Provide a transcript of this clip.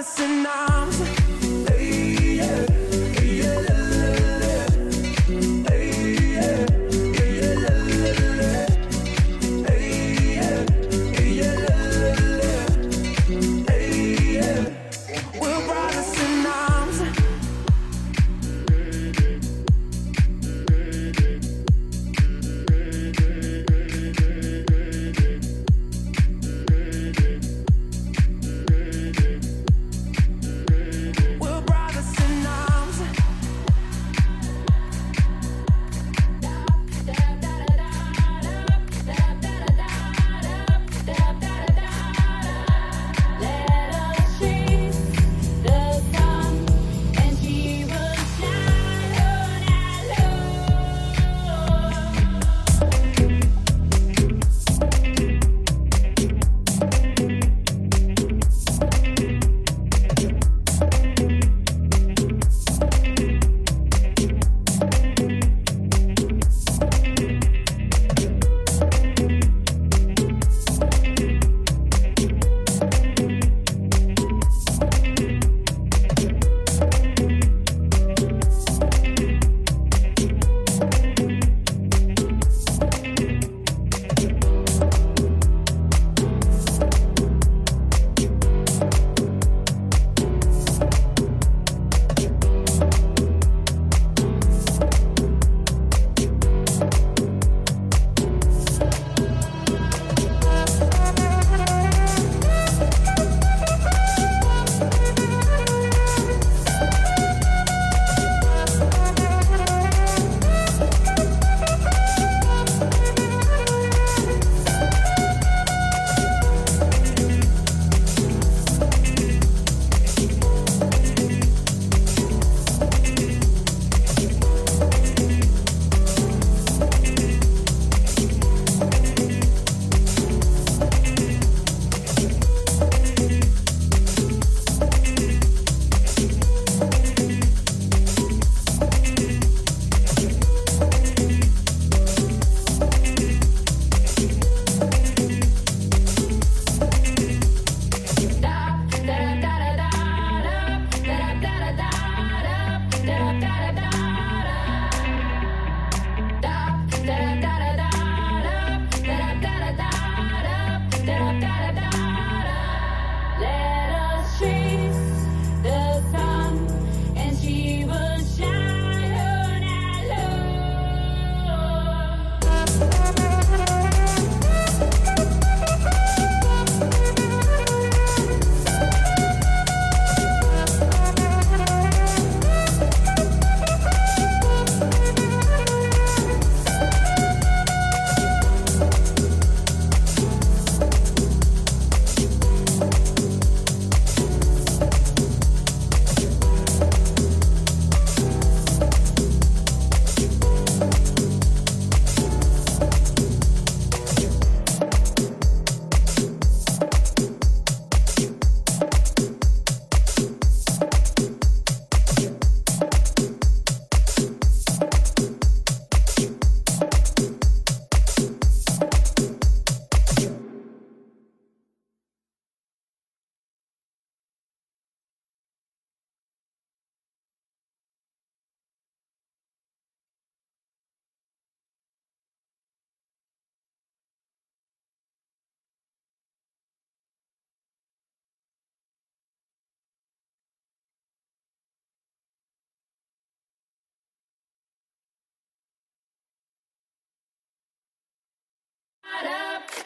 we're brothers